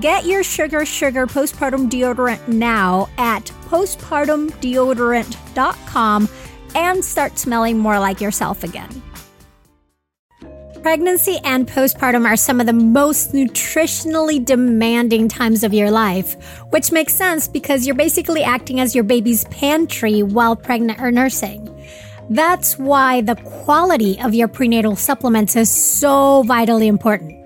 Get your Sugar Sugar postpartum deodorant now at postpartumdeodorant.com and start smelling more like yourself again. Pregnancy and postpartum are some of the most nutritionally demanding times of your life, which makes sense because you're basically acting as your baby's pantry while pregnant or nursing. That's why the quality of your prenatal supplements is so vitally important.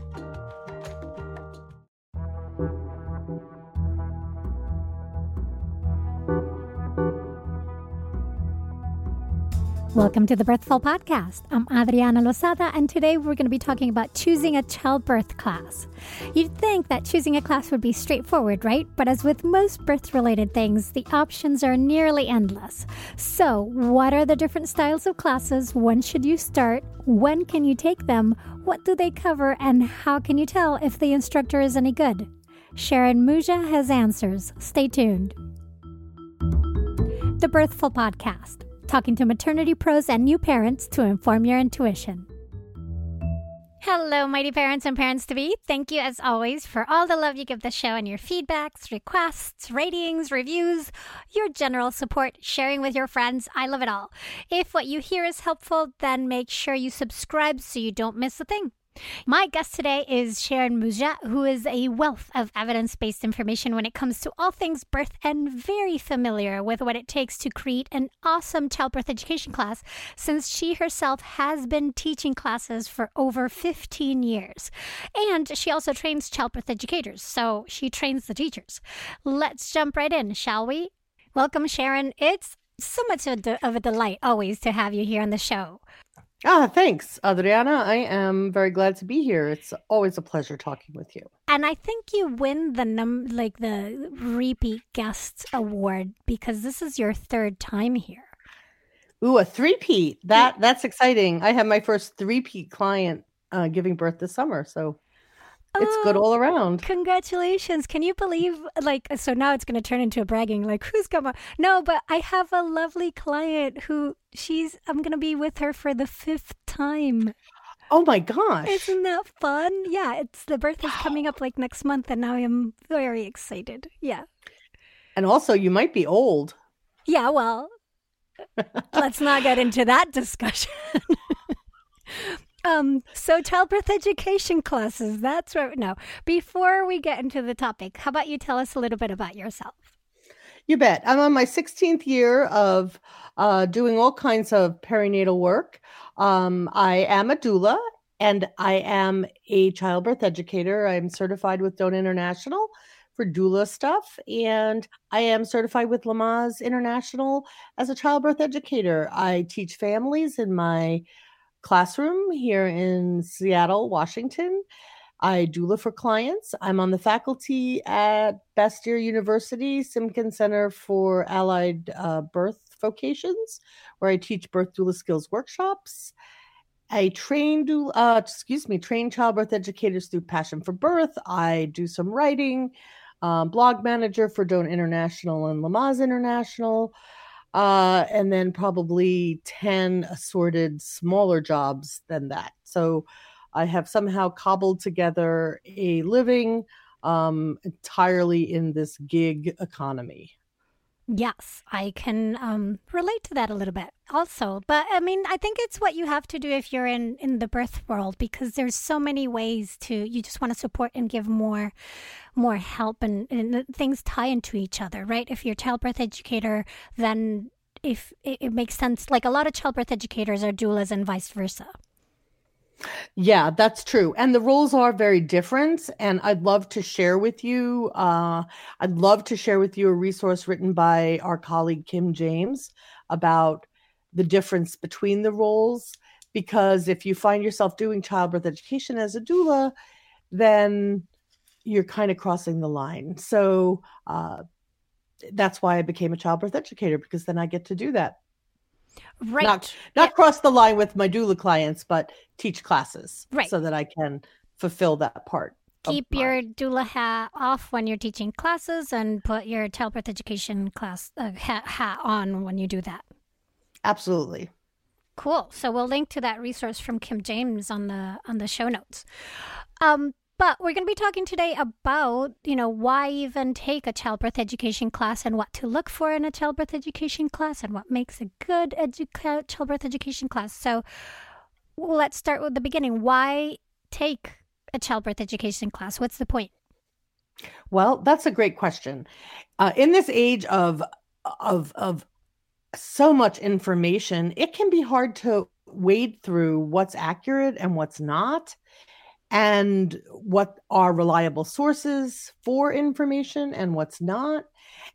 Welcome to the Birthful Podcast. I'm Adriana Lozada, and today we're going to be talking about choosing a childbirth class. You'd think that choosing a class would be straightforward, right? But as with most birth related things, the options are nearly endless. So, what are the different styles of classes? When should you start? When can you take them? What do they cover? And how can you tell if the instructor is any good? Sharon Muza has answers. Stay tuned. The Birthful Podcast talking to maternity pros and new parents to inform your intuition. Hello, mighty parents and parents to be. Thank you, as always, for all the love you give the show and your feedbacks, requests, ratings, reviews, your general support, sharing with your friends. I love it all. If what you hear is helpful, then make sure you subscribe so you don't miss a thing. My guest today is Sharon Muza, who is a wealth of evidence based information when it comes to all things birth and very familiar with what it takes to create an awesome childbirth education class since she herself has been teaching classes for over 15 years. And she also trains childbirth educators, so she trains the teachers. Let's jump right in, shall we? Welcome, Sharon. It's so much of a delight always to have you here on the show. Ah, thanks, Adriana. I am very glad to be here. It's always a pleasure talking with you. And I think you win the num like the repeat guest award because this is your third time here. Ooh, a three-peat. That that's exciting. I have my first three-peat client uh, giving birth this summer, so it's good oh, all around. Congratulations. Can you believe like so now it's going to turn into a bragging like who's going to, No, but I have a lovely client who she's I'm going to be with her for the fifth time. Oh my gosh. Isn't that fun? Yeah, it's the birth is coming up like next month and now I'm very excited. Yeah. And also you might be old. Yeah, well, let's not get into that discussion. Um, so childbirth education classes, that's right. No, before we get into the topic, how about you tell us a little bit about yourself? You bet. I'm on my 16th year of uh, doing all kinds of perinatal work. Um, I am a doula and I am a childbirth educator. I'm certified with DONA International for doula stuff, and I am certified with Lamaze International as a childbirth educator. I teach families in my classroom here in Seattle, Washington. I doula for clients. I'm on the faculty at Bastyr University Simkin Center for Allied uh, Birth Vocations, where I teach birth doula skills workshops. I train doula, uh, excuse me, train childbirth educators through Passion for Birth. I do some writing, um, blog manager for DONA International and Lamaze International uh, and then probably 10 assorted smaller jobs than that. So I have somehow cobbled together a living um, entirely in this gig economy. Yes, I can um, relate to that a little bit also. But I mean, I think it's what you have to do if you're in, in the birth world because there's so many ways to, you just want to support and give more more help and, and things tie into each other, right? If you're a childbirth educator, then if it, it makes sense, like a lot of childbirth educators are doulas and vice versa. Yeah, that's true. And the roles are very different. And I'd love to share with you, uh, I'd love to share with you a resource written by our colleague Kim James about the difference between the roles. Because if you find yourself doing childbirth education as a doula, then you're kind of crossing the line. So uh, that's why I became a childbirth educator because then I get to do that Right. Not, not yeah. cross the line with my doula clients, but teach classes. Right. So that I can fulfill that part. Keep your doula hat off when you're teaching classes and put your childbirth education class uh, hat, hat on when you do that. Absolutely. Cool. So we'll link to that resource from Kim James on the on the show notes. Um, but we're going to be talking today about, you know, why even take a childbirth education class and what to look for in a childbirth education class and what makes a good edu- childbirth education class. So let's start with the beginning. Why take a childbirth education class? What's the point? Well, that's a great question. Uh, in this age of of of so much information, it can be hard to wade through what's accurate and what's not and what are reliable sources for information and what's not.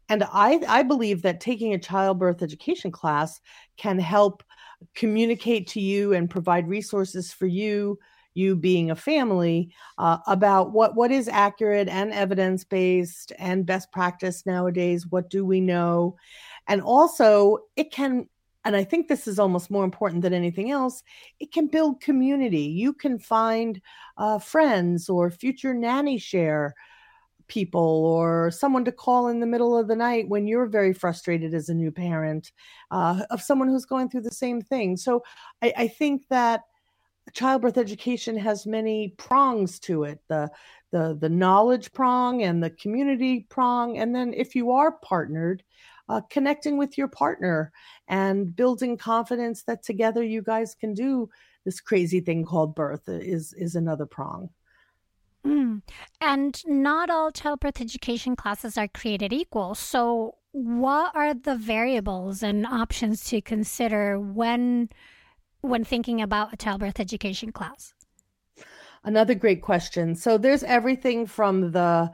And I, I believe that taking a childbirth education class can help communicate to you and provide resources for you you being a family uh, about what what is accurate and evidence based and best practice nowadays what do we know and also it can and I think this is almost more important than anything else, it can build community. You can find uh, friends or future nanny share people or someone to call in the middle of the night when you're very frustrated as a new parent uh, of someone who's going through the same thing. So I, I think that childbirth education has many prongs to it the the the knowledge prong and the community prong and then if you are partnered uh, connecting with your partner and building confidence that together you guys can do this crazy thing called birth is is another prong. Mm. And not all childbirth education classes are created equal. So, what are the variables and options to consider when when thinking about a childbirth education class? Another great question. So, there's everything from the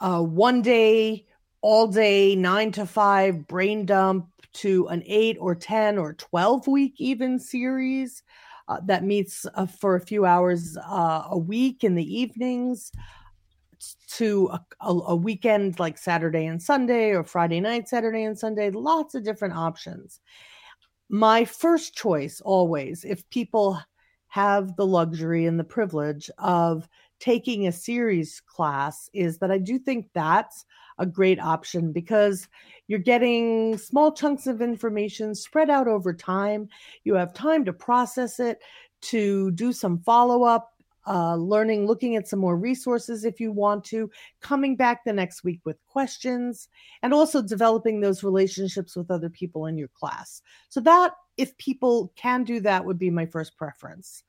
uh, one day, all day, nine to five brain dump to an eight or 10 or 12 week even series uh, that meets uh, for a few hours uh, a week in the evenings to a, a, a, weekend like Saturday and Sunday or Friday night, Saturday and Sunday, lots of different options. My first choice always, if people have the luxury and the privilege of taking a series class, is that I do think that's a great option because you're getting small chunks of information spread out over time. You have time to process it, to do some follow up, uh, learning, looking at some more resources if you want to, coming back the next week with questions, and also developing those relationships with other people in your class. So, that, if people can do that, would be my first preference.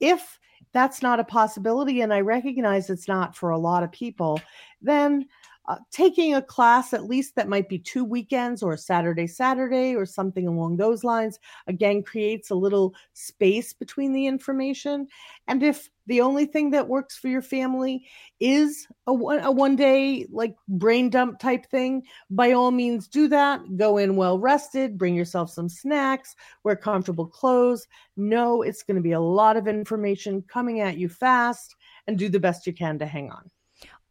If that's not a possibility, and I recognize it's not for a lot of people, then uh, taking a class at least that might be two weekends or Saturday, Saturday, or something along those lines, again, creates a little space between the information. And if the only thing that works for your family is a a one day like brain dump type thing, by all means do that. Go in well rested, bring yourself some snacks, wear comfortable clothes. Know it's going to be a lot of information coming at you fast, and do the best you can to hang on.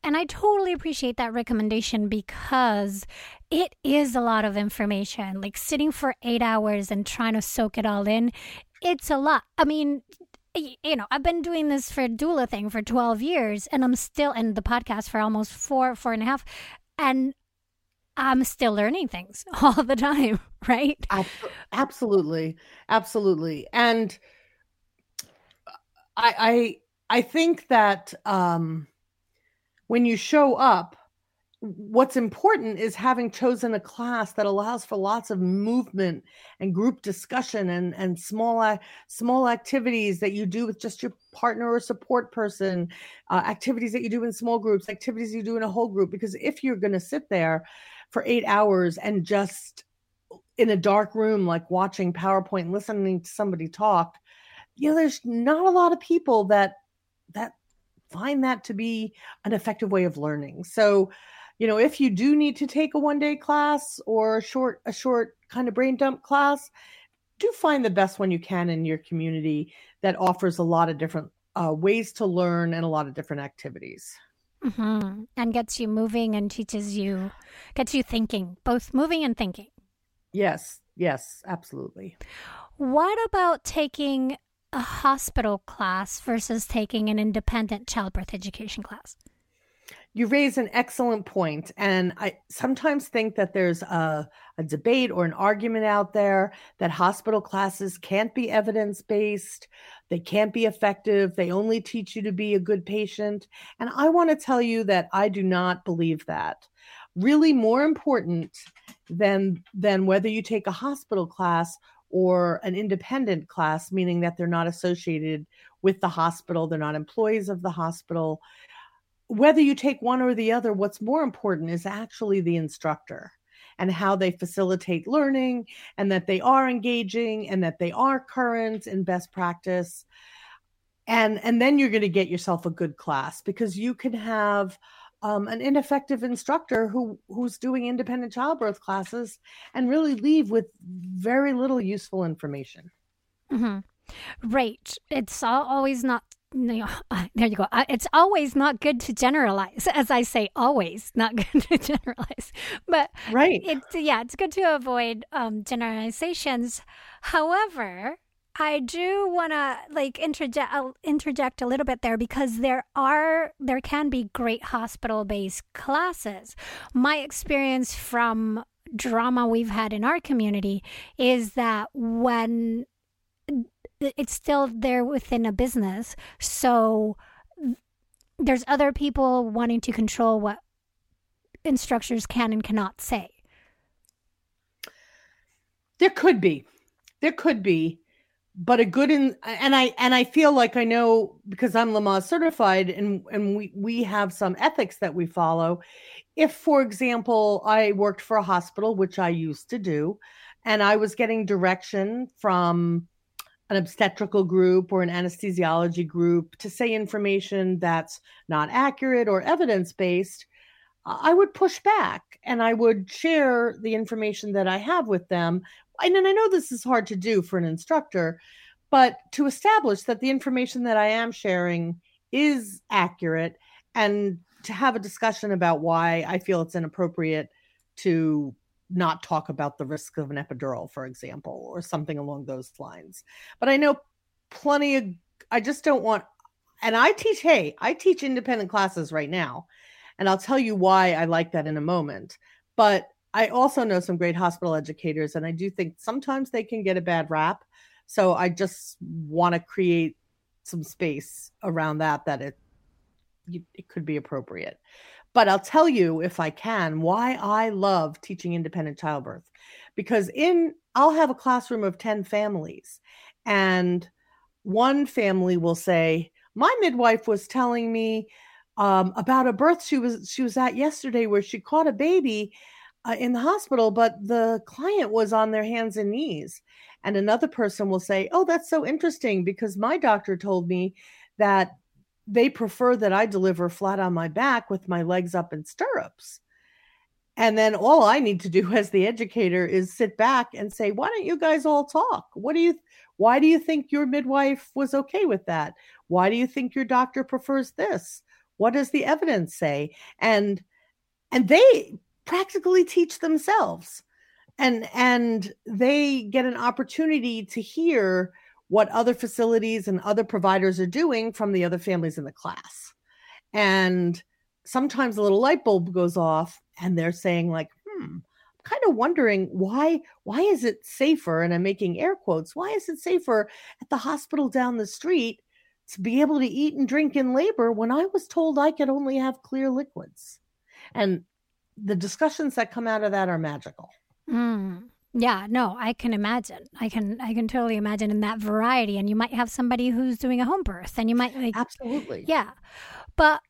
And I totally appreciate that recommendation because it is a lot of information. Like sitting for eight hours and trying to soak it all in, it's a lot. I mean, you know, I've been doing this for doula thing for 12 years and I'm still in the podcast for almost four, four and a half. And I'm still learning things all the time, right? Absolutely. Absolutely. And I, I, I think that, um, when you show up, what's important is having chosen a class that allows for lots of movement and group discussion and and small small activities that you do with just your partner or support person uh, activities that you do in small groups activities you do in a whole group. Because if you're going to sit there for 8 hours and just in a dark room like watching powerpoint listening to somebody talk you know there's not a lot of people that that find that to be an effective way of learning. So, you know, if you do need to take a one day class or a short, a short kind of brain dump class, do find the best one you can in your community that offers a lot of different uh, ways to learn and a lot of different activities. Mm-hmm. And gets you moving and teaches you, gets you thinking, both moving and thinking. Yes, yes, absolutely. What about taking a hospital class versus taking an independent childbirth education class? You raise an excellent point, and I sometimes think that there's a, a debate or an argument out there that hospital classes can't be evidence based, they can't be effective, they only teach you to be a good patient. And I want to tell you that I do not believe that. Really, more important than than whether you take a hospital class or an independent class, meaning that they're not associated with the hospital, they're not employees of the hospital. Whether you take one or the other, what's more important is actually the instructor and how they facilitate learning and that they are engaging and that they are current in best practice and and then you're going to get yourself a good class because you can have um, an ineffective instructor who who's doing independent childbirth classes and really leave with very little useful information. Mm-hmm. Right. It's always not. You know, there you go. It's always not good to generalize, as I say, always not good to generalize. But right, it's yeah, it's good to avoid um, generalizations. However, I do want to like interject uh, interject a little bit there because there are there can be great hospital based classes. My experience from drama we've had in our community is that when it's still there within a business, so there's other people wanting to control what instructors can and cannot say. There could be. There could be. But a good in and I and I feel like I know because I'm Lamaze certified and and we we have some ethics that we follow. If for example I worked for a hospital which I used to do and I was getting direction from an obstetrical group or an anesthesiology group to say information that's not accurate or evidence based, I would push back and I would share the information that I have with them. And and I know this is hard to do for an instructor, but to establish that the information that I am sharing is accurate and to have a discussion about why I feel it's inappropriate to not talk about the risk of an epidural, for example, or something along those lines. But I know plenty of, I just don't want, and I teach, hey, I teach independent classes right now. And I'll tell you why I like that in a moment. But I also know some great hospital educators, and I do think sometimes they can get a bad rap. So I just want to create some space around that, that it, it could be appropriate. But I'll tell you, if I can, why I love teaching independent childbirth. Because in, I'll have a classroom of 10 families, and one family will say, My midwife was telling me um, about a birth she was she was at yesterday where she caught a baby uh, in the hospital, but the client was on their hands and knees. And another person will say, "Oh, that's so interesting because my doctor told me that they prefer that I deliver flat on my back with my legs up in stirrups. And then all I need to do as the educator is sit back and say, why don't you guys all talk? What do you why do you think your midwife was okay with that? Why do you think your doctor prefers this? What does the evidence say? And and they practically teach themselves. And and they get an opportunity to hear what other facilities and other providers are doing from the other families in the class. And sometimes a little light bulb goes off and they're saying like, "Hmm, I'm kind of wondering why why is it safer and I'm making air quotes, why is it safer at the hospital down the street to be able to eat and drink in labor when I was told I could only have clear liquids?" And the discussions that come out of that are magical. Mm. Yeah, no, I can imagine. I can I can totally imagine in that variety and you might have somebody who's doing a home birth and you might like Absolutely. Yeah. But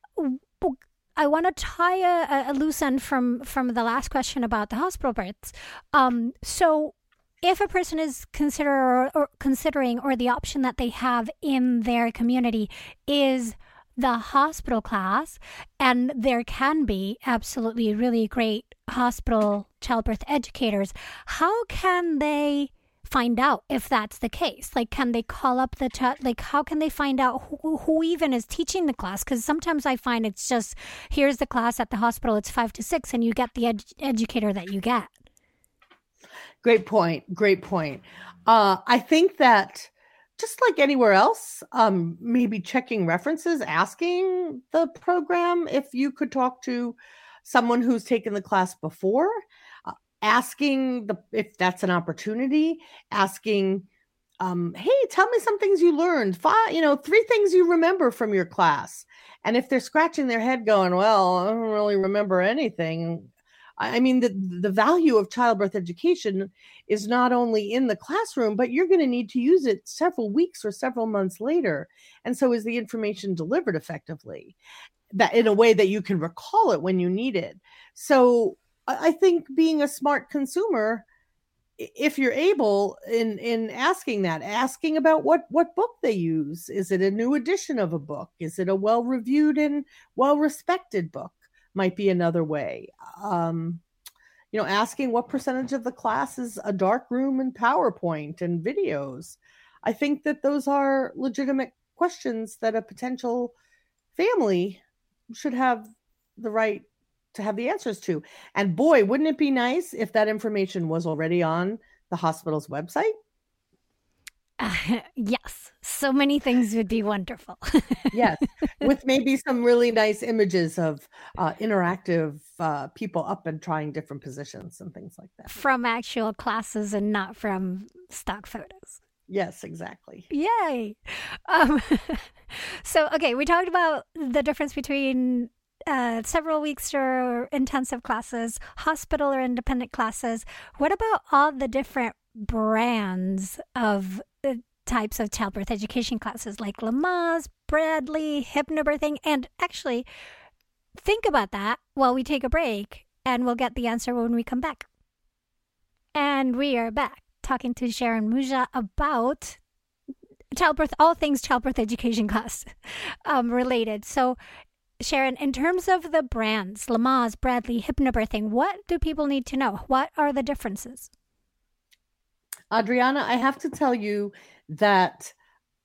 I want to tie a, a loose end from from the last question about the hospital births. Um, so if a person is consider or, or considering or the option that they have in their community is the hospital class, and there can be absolutely really great hospital childbirth educators. How can they find out if that's the case? Like, can they call up the ch- like? How can they find out who, who even is teaching the class? Because sometimes I find it's just here's the class at the hospital. It's five to six, and you get the ed- educator that you get. Great point. Great point. Uh, I think that just like anywhere else, um, maybe checking references, asking the program if you could talk to someone who's taken the class before, uh, asking the if that's an opportunity, asking, um, hey, tell me some things you learned, five, you know, three things you remember from your class. And if they're scratching their head, going, well, I don't really remember anything, I mean, the, the value of childbirth education is not only in the classroom, but you're going to need to use it several weeks or several months later. And so, is the information delivered effectively? That in a way that you can recall it when you need it. So, I think being a smart consumer, if you're able in in asking that asking about what what book they use is it a new edition of a book is it a well reviewed and well respected book might be another way. Um, you know, asking what percentage of the class is a dark room and PowerPoint and videos. I think that those are legitimate questions that a potential family should have the right to have the answers to. And boy, wouldn't it be nice if that information was already on the hospital's website? Uh, yes, so many things would be wonderful. yes, with maybe some really nice images of uh, interactive uh, people up and trying different positions and things like that. From actual classes and not from stock photos. Yes, exactly. Yay. Um, so, okay, we talked about the difference between uh, several weeks or intensive classes, hospital or independent classes. What about all the different brands of uh, types of childbirth education classes like Lamaze, Bradley, hypnobirthing, and actually think about that while we take a break, and we'll get the answer when we come back. And we are back talking to Sharon Muza about childbirth, all things childbirth education class um, related. So, Sharon, in terms of the brands, Lamaze, Bradley, hypnobirthing, what do people need to know? What are the differences? Adriana, I have to tell you that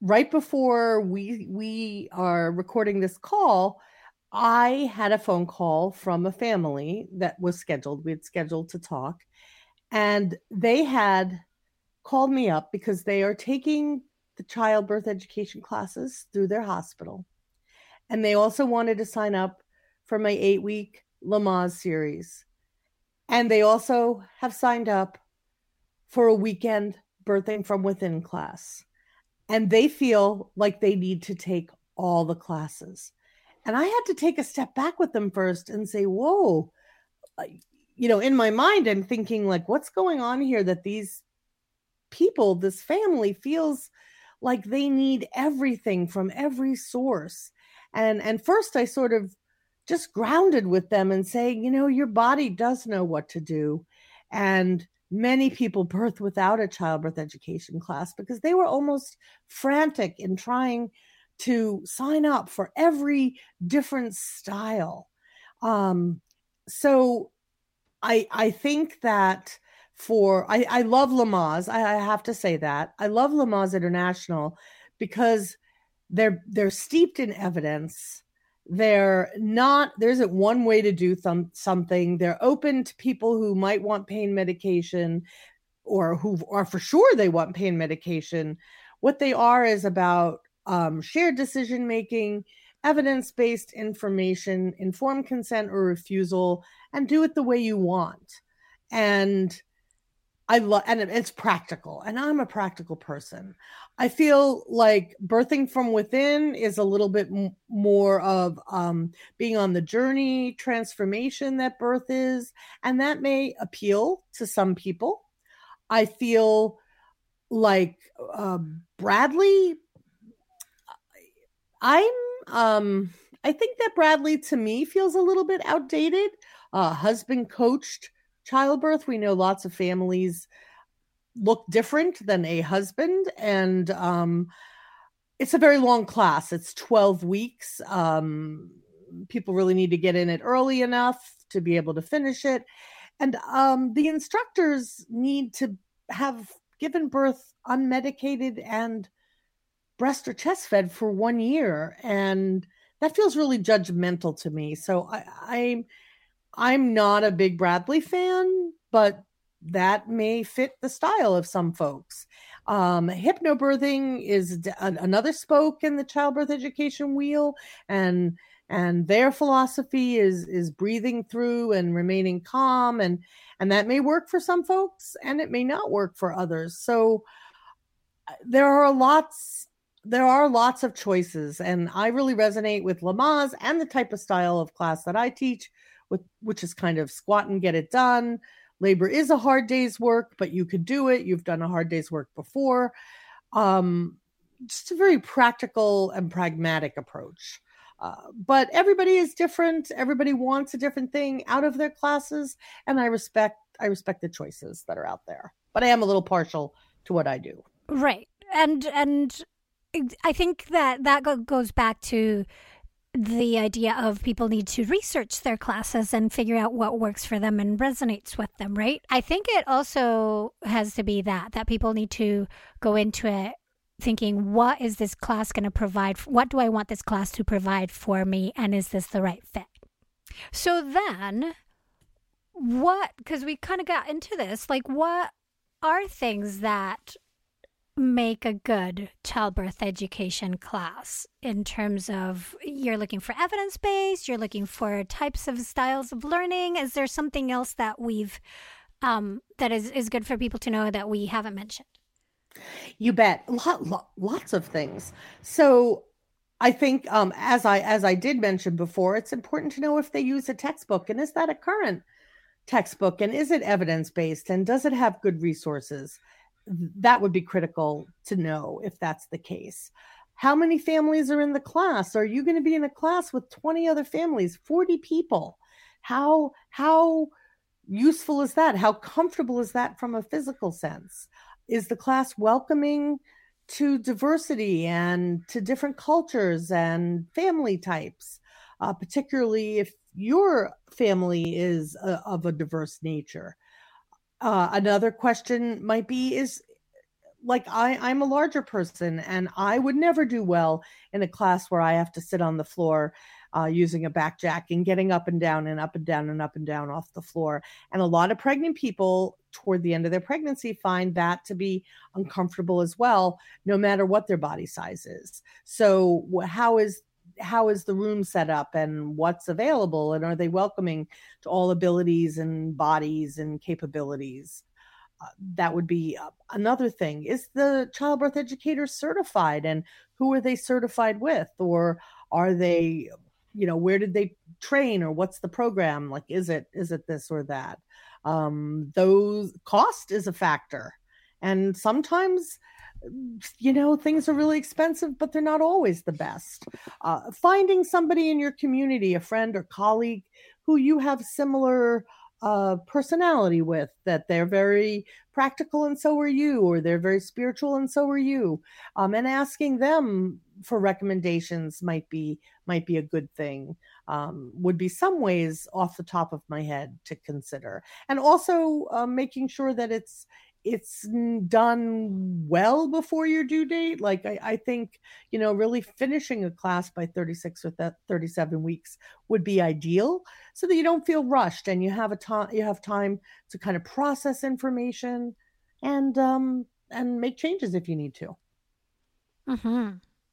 right before we we are recording this call, I had a phone call from a family that was scheduled. We had scheduled to talk, and they had called me up because they are taking the childbirth education classes through their hospital. And they also wanted to sign up for my eight week Lamaze series. And they also have signed up for a weekend birthing from within class. And they feel like they need to take all the classes. And I had to take a step back with them first and say, whoa, you know, in my mind, I'm thinking, like, what's going on here that these people, this family feels like they need everything from every source. And and first I sort of just grounded with them and saying, you know, your body does know what to do. And many people birth without a childbirth education class because they were almost frantic in trying to sign up for every different style. Um, so I I think that for I, I love Lamaze. I, I have to say that. I love Lamaze International because they're they're steeped in evidence. They're not there isn't one way to do some, something. They're open to people who might want pain medication or who are for sure they want pain medication. What they are is about um, shared decision making, evidence based information, informed consent or refusal, and do it the way you want. And I love, and it's practical, and I'm a practical person. I feel like birthing from within is a little bit m- more of um, being on the journey, transformation that birth is, and that may appeal to some people. I feel like uh, Bradley. I'm. Um, I think that Bradley to me feels a little bit outdated. Uh, husband coached childbirth. We know lots of families look different than a husband, and um, it's a very long class. It's 12 weeks. Um, people really need to get in it early enough to be able to finish it. And um, the instructors need to have given birth unmedicated and breast or chest fed for one year. And that feels really judgmental to me. So I, I'm I'm not a big Bradley fan, but that may fit the style of some folks. Um, hypnobirthing is d- another spoke in the childbirth education wheel, and and their philosophy is is breathing through and remaining calm, and and that may work for some folks, and it may not work for others. So uh, there are lots there are lots of choices, and I really resonate with Lamaze and the type of style of class that I teach which is kind of squat and get it done. Labor is a hard day's work, but you could do it. You've done a hard day's work before. Um, just a very practical and pragmatic approach. Uh, but everybody is different. Everybody wants a different thing out of their classes, and I respect I respect the choices that are out there. But I am a little partial to what I do. Right, and and I think that that goes back to the idea of people need to research their classes and figure out what works for them and resonates with them, right? I think it also has to be that that people need to go into it thinking what is this class going to provide what do I want this class to provide for me and is this the right fit? So then what cuz we kind of got into this like what are things that make a good childbirth education class in terms of you're looking for evidence based, you're looking for types of styles of learning? Is there something else that we've um, that is, is good for people to know that we haven't mentioned? You bet. Lot, lot, lots of things. So I think um, as I as I did mention before, it's important to know if they use a textbook and is that a current textbook and is it evidence based and does it have good resources? That would be critical to know if that's the case. How many families are in the class? Are you going to be in a class with 20 other families, 40 people? How how useful is that? How comfortable is that from a physical sense? Is the class welcoming to diversity and to different cultures and family types, uh, particularly if your family is a, uh, of a diverse nature? Uh, another question might be is like I, I'm a larger person and I would never do well in a class where I have to sit on the floor uh, using a back jack and getting up and down and up and down and up and down off the floor. And a lot of pregnant people toward the end of their pregnancy find that to be uncomfortable as well, no matter what their body size is. So how is how is the room set up and what's available and are they welcoming to all abilities and bodies and capabilities? Uh, that would be uh, another thing. Is the childbirth educator certified and who are they certified with? Or are they you know where did they train or what's the program? Like is it is it this or that? Um those cost is a factor. And sometimes you know things are really expensive but they're not always the best. Uh, finding somebody in your community a friend or colleague who you have similar uh, personality with that they're very practical and so are you or they're very spiritual and so are you um, and asking them for recommendations might be might be a good thing um, would be some ways off the top of my head to consider. And also uh, making sure that it's it's done well before your due date. Like I, I, think, you know, really finishing a class by 36 or 37 weeks would be ideal so that you don't feel rushed and you have a time you have time to kind of process information and um and make changes if you need to. Mm-hmm.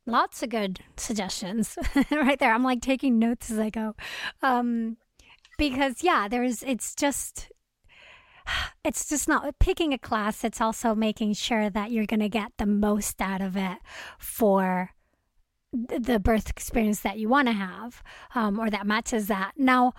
Lots of good suggestions right there. I'm like taking notes as I go. Um because yeah, there's it's just it's just not picking a class, it's also making sure that you're going to get the most out of it for the birth experience that you want to have um, or that matches that. Now,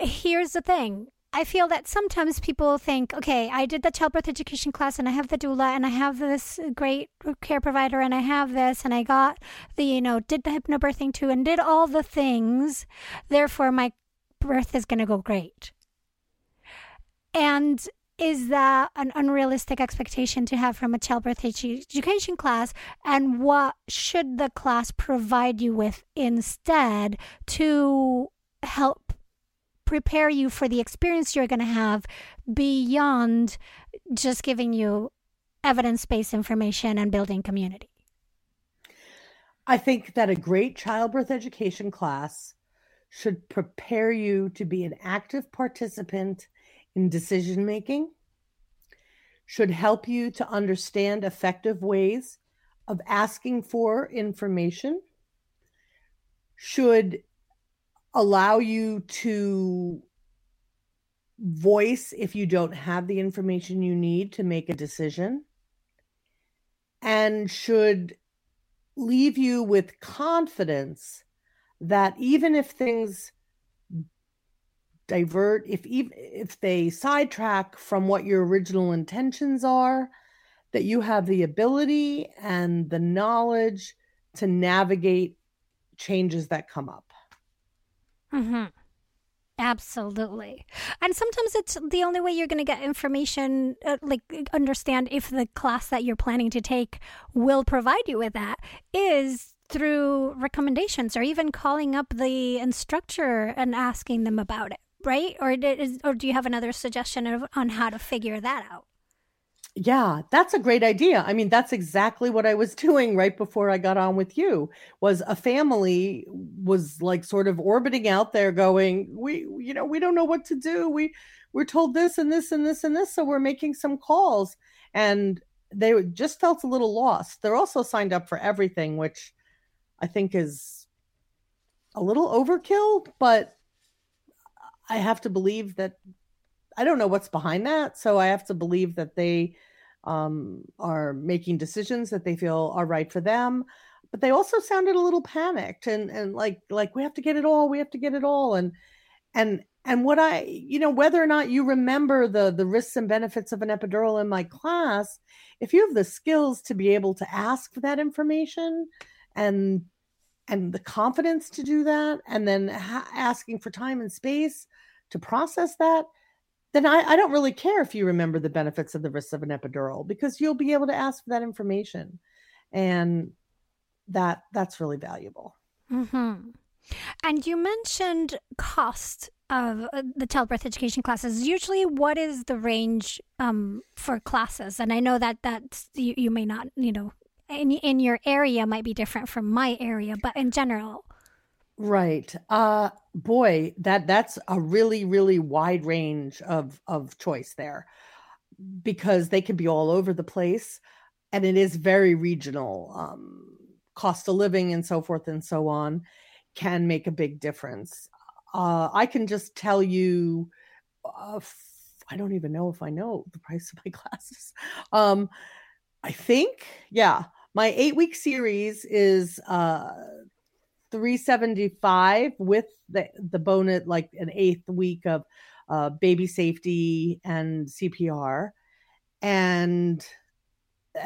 here's the thing. I feel that sometimes people think, okay, I did the childbirth education class and I have the doula and I have this great care provider and I have this and I got the, you know, did the hypnobirthing too and did all the things. Therefore, my birth is going to go great. And is that an unrealistic expectation to have from a childbirth education class? And what should the class provide you with instead to help prepare you for the experience you're going to have beyond just giving you evidence based information and building community? I think that a great childbirth education class should prepare you to be an active participant in decision making, should help you to understand effective ways of asking for information, should allow you to voice if you don't have the information you need to make a decision, and should leave you with confidence that even if things divert if even if they sidetrack from what your original intentions are that you have the ability and the knowledge to navigate changes that come up mm-hmm. Absolutely. And sometimes it's the only way you're going to get information, uh, like understand if the class that you're planning to take will provide you with that, is through recommendations or even calling up the instructor and asking them about it right? Or or do you have another suggestion of, on how to figure that out? Yeah, that's a great idea. I mean, that's exactly what I was doing right before I got on with you. Was a family was like sort of orbiting out there going, "We you know, we don't know what to do. We we're told this and this and this and this, so we're making some calls." And they just felt a little lost. They're also signed up for everything, which I think is a little overkill, but I have to believe that I don't know what's behind that. So I have to believe that they um, are making decisions that they feel are right for them. But they also sounded a little panicked and and like like we have to get it all, we have to get it all, and and and what I, you know, whether or not you remember the the risks and benefits of an epidural in my class, if you have the skills to be able to ask for that information and and the confidence to do that and then ha- asking for time and space to process that then I, I don't really care if you remember the benefits of the risks of an epidural because you'll be able to ask for that information and that that's really valuable. Mm-hmm. and you mentioned cost of uh, the childbirth education classes. Usually what is the range um, for classes? And i know that that's you, you may not you know in, in your area might be different from my area but in general. Right. Uh boy that that's a really really wide range of of choice there because they can be all over the place and it is very regional. Um cost of living and so forth and so on can make a big difference. Uh, I can just tell you, uh, I don't even know if I know the price of my glasses. Um, I think, yeah, my eight week series is uh, 375 with the the bonus, like an eighth week of uh, baby safety and CPR, and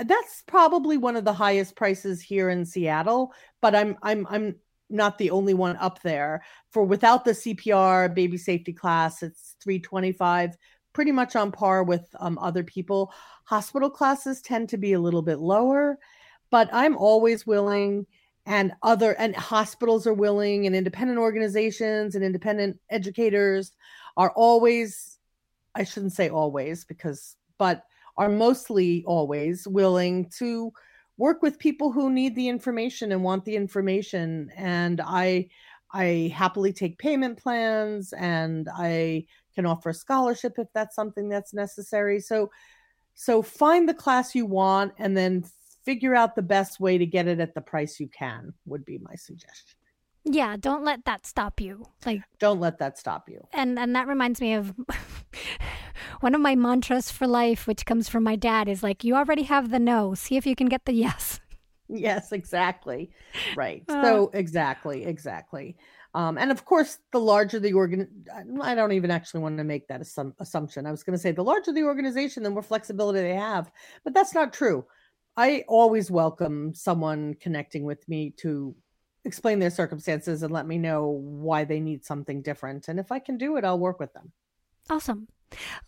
that's probably one of the highest prices here in Seattle. But I'm I'm I'm not the only one up there. For without the CPR baby safety class, it's 325, pretty much on par with um, other people. Hospital classes tend to be a little bit lower, but I'm always willing and other and hospitals are willing and independent organizations and independent educators are always I shouldn't say always because but are mostly always willing to work with people who need the information and want the information. And i i happily take payment plans and i can offer a scholarship if that's something that's necessary. So so find the class you want and then figure out the best way to get it at the price you can would be my suggestion yeah don't let that stop you like don't let that stop you and and that reminds me of one of my mantras for life, which comes from my dad, is like, you already have the no. See if you can get the yes. Yes, exactly. Right. Uh, so, exactly, exactly. Um, and of course, the larger the organ, I don't even actually want to make that assum- assumption. I was going to say the larger the organization, the more flexibility they have, but that's not true. I always welcome someone connecting with me to explain their circumstances and let me know why they need something different. And if I can do it, I'll work with them. Awesome.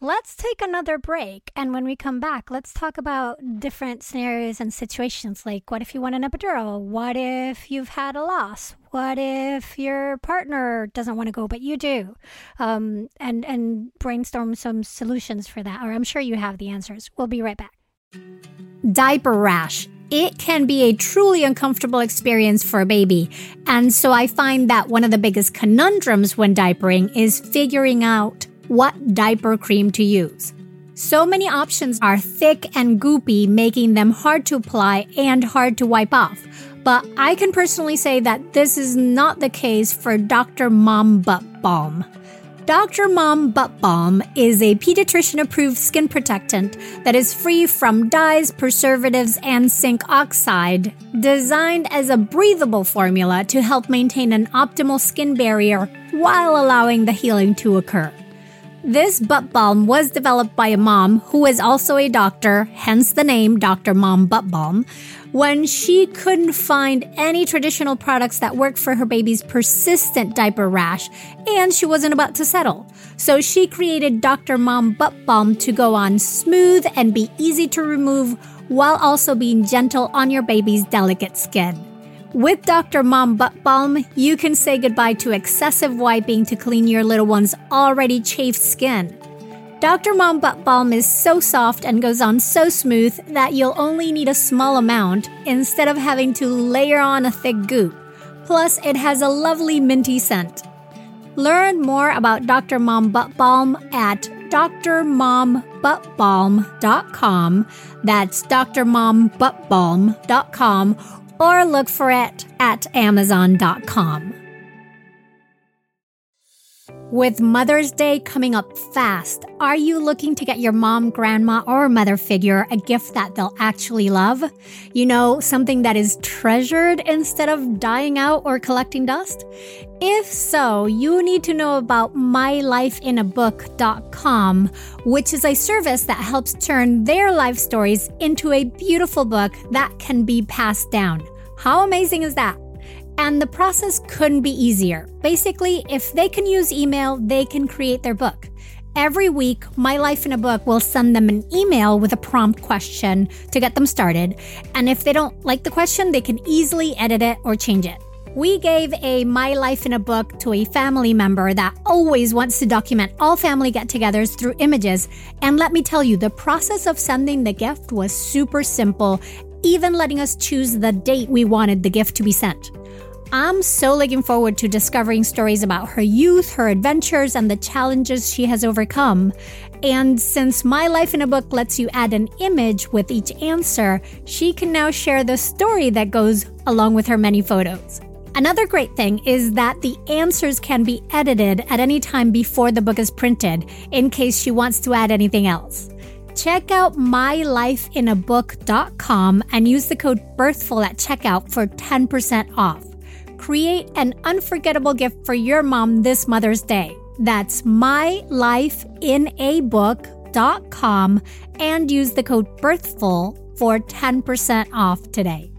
Let's take another break. And when we come back, let's talk about different scenarios and situations. Like, what if you want an epidural? What if you've had a loss? What if your partner doesn't want to go, but you do? Um, and, and brainstorm some solutions for that. Or I'm sure you have the answers. We'll be right back. Diaper rash. It can be a truly uncomfortable experience for a baby. And so I find that one of the biggest conundrums when diapering is figuring out what diaper cream to use. So many options are thick and goopy, making them hard to apply and hard to wipe off. But I can personally say that this is not the case for Dr. Mom Butt Balm. Dr. Mom Butt Balm is a pediatrician approved skin protectant that is free from dyes, preservatives, and zinc oxide, designed as a breathable formula to help maintain an optimal skin barrier while allowing the healing to occur. This butt balm was developed by a mom who is also a doctor, hence the name Dr. Mom Butt Balm, when she couldn't find any traditional products that worked for her baby's persistent diaper rash and she wasn't about to settle. So she created Dr. Mom Butt Balm to go on smooth and be easy to remove while also being gentle on your baby's delicate skin. With Dr. Mom Butt Balm, you can say goodbye to excessive wiping to clean your little one's already chafed skin. Dr. Mom Butt Balm is so soft and goes on so smooth that you'll only need a small amount instead of having to layer on a thick goop. Plus, it has a lovely minty scent. Learn more about Dr. Mom Butt Balm at drmombuttbalm.com. That's drmombuttbalm.com or look for it at Amazon.com. With Mother's Day coming up fast, are you looking to get your mom, grandma, or mother figure a gift that they'll actually love? You know, something that is treasured instead of dying out or collecting dust? If so, you need to know about mylifeinabook.com, which is a service that helps turn their life stories into a beautiful book that can be passed down. How amazing is that? And the process couldn't be easier. Basically, if they can use email, they can create their book. Every week, My Life in a Book will send them an email with a prompt question to get them started. And if they don't like the question, they can easily edit it or change it. We gave a My Life in a Book to a family member that always wants to document all family get togethers through images. And let me tell you, the process of sending the gift was super simple, even letting us choose the date we wanted the gift to be sent. I'm so looking forward to discovering stories about her youth, her adventures, and the challenges she has overcome. And since My Life in a Book lets you add an image with each answer, she can now share the story that goes along with her many photos. Another great thing is that the answers can be edited at any time before the book is printed, in case she wants to add anything else. Check out mylifeinabook.com and use the code BIRTHFUL at checkout for 10% off. Create an unforgettable gift for your mom this Mother's Day. That's mylifeinabook.com and use the code BIRTHFUL for 10% off today.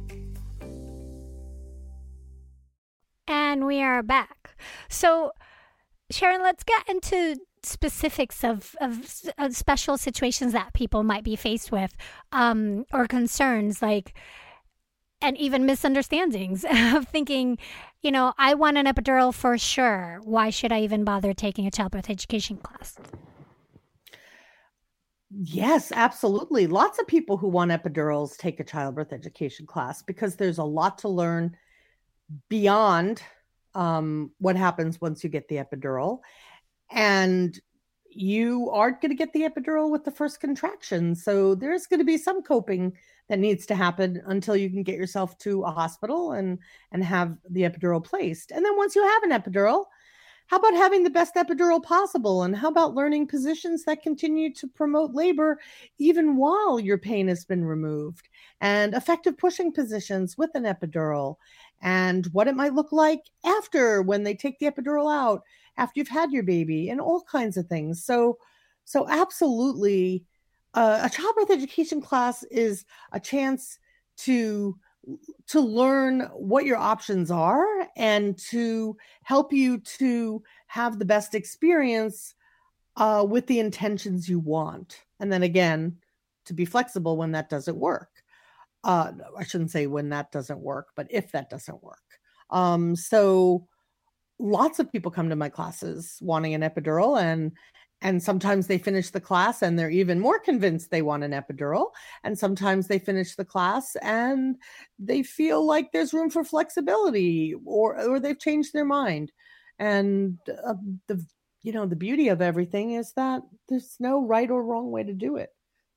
And we are back. So, Sharon, let's get into specifics of, of, of, special situations that people might be faced with um, or concerns like and even misunderstandings of thinking, you know, I want an epidural for sure. Why should I even bother taking a childbirth education class? Yes, absolutely. Lots of people who want epidurals take a childbirth education class because there's a lot to learn beyond um, what happens once you get the epidural. And you aren't going to get the epidural with the first contraction. So there's going to be some coping that needs to happen until you can get yourself to a hospital and and have the epidural placed. And then once you have an epidural, how about having the best epidural possible? And how about learning positions that continue to promote labor even while your pain has been removed? And effective pushing positions with an epidural and what it might look like after when they take the epidural out after you've had your baby and all kinds of things. So, so absolutely, uh, a childbirth education class is a chance to to learn what your options are and to help you to have the best experience uh, with the intentions you want. And then again, to be flexible when that doesn't work. Uh, I shouldn't say when that doesn't work, but if that doesn't work. Um, so lots of people come to my classes wanting an epidural and and sometimes they finish the class and they're even more convinced they want an epidural and sometimes they finish the class and they feel like there's room for flexibility or or they've changed their mind. And uh, the you know the beauty of everything is that there's no right or wrong way to do it.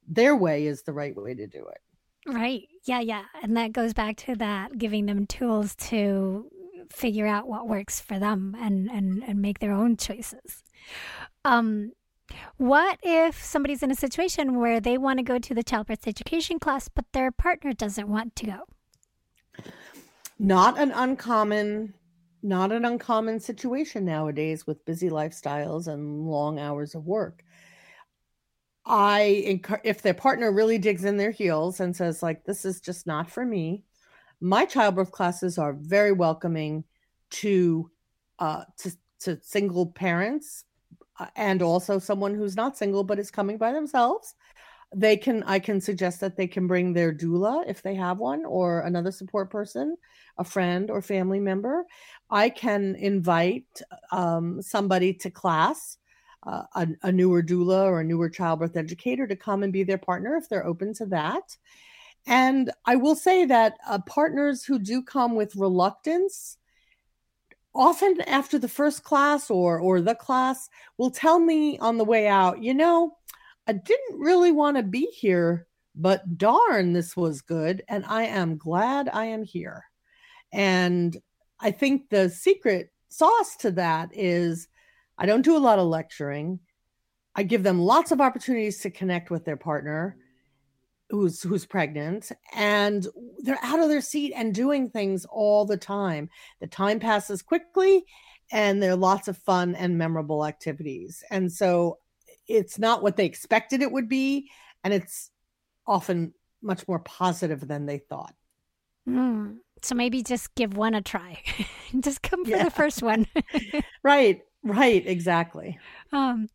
Their way is the right way to do it. Right. Yeah yeah. And that goes back to that giving them tools to figure out what works for them and and and make their own choices. Um, what if somebody's in a situation where they want to go to the childbirth education class, but their partner doesn't want to go? Not an uncommon, not an uncommon situation nowadays with busy lifestyles and long hours of work. I, if their partner really digs in their heels and says, like, this is just not for me, my childbirth classes are very welcoming to uh, to, to single parents uh, and also someone who's not single but is coming by themselves. They can i can suggest that they can bring their doula if they have one or another support person a friend or family member. I can invite um, somebody to class uh, a, a, newer doula or a newer childbirth educator to come and be their partner if they're open to that and I will say that uh, partners who do come with reluctance, often after the first class or or the class, will tell me on the way out, you know, I didn't really want to be here, but darn, this was good, and I am glad I am here. And I think the secret sauce to that is I don't do a lot of lecturing. I give them lots of opportunities to connect with their partner who's who's pregnant and they're out of their seat and doing things all the time. The time passes quickly and there are lots of fun and memorable activities. And so it's not what they expected it would be and it's often much more positive than they thought. Mm. So maybe just give one a try. just come for yeah. the first one. right. Right, exactly. Um,